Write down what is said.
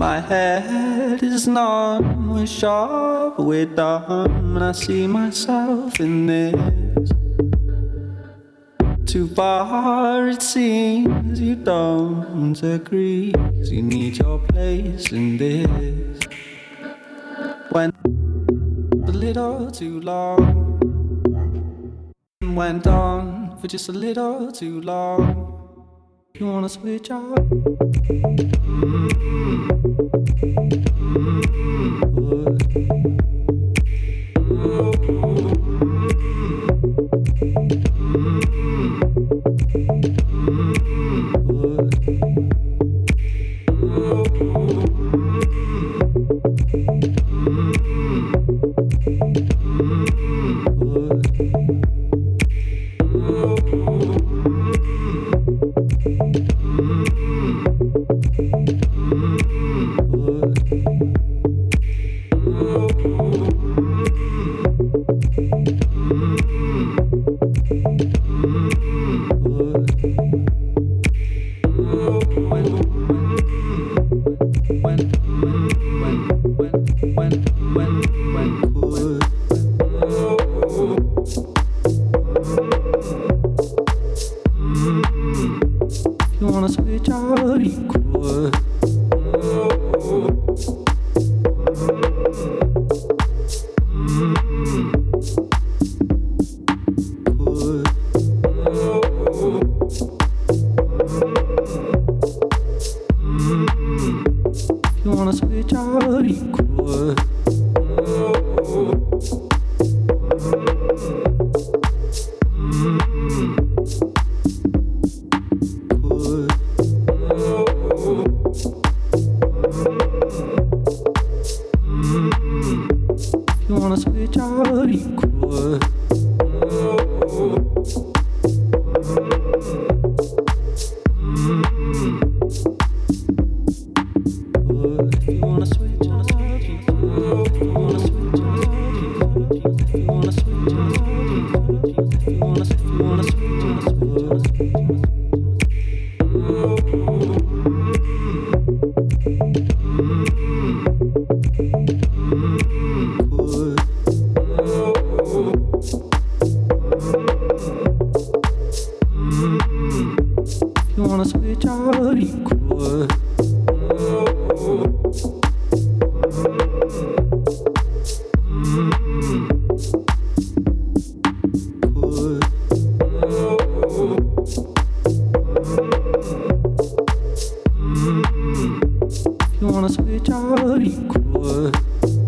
My head is numb, we're sharp, we're dumb, and I see myself in this. Too far it seems you don't agree, 'cause you need your place in this. Went a little too long, went on for just a little too long. You wanna switch up? Mm-hmm. 了。You wanna switch out, you you wanna switch out, you wanna switch out, you could.